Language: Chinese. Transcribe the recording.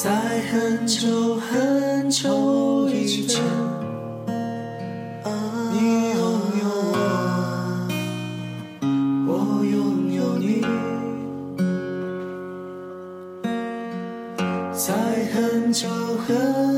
在很久很久以前，你拥有我，我拥有你。在很久很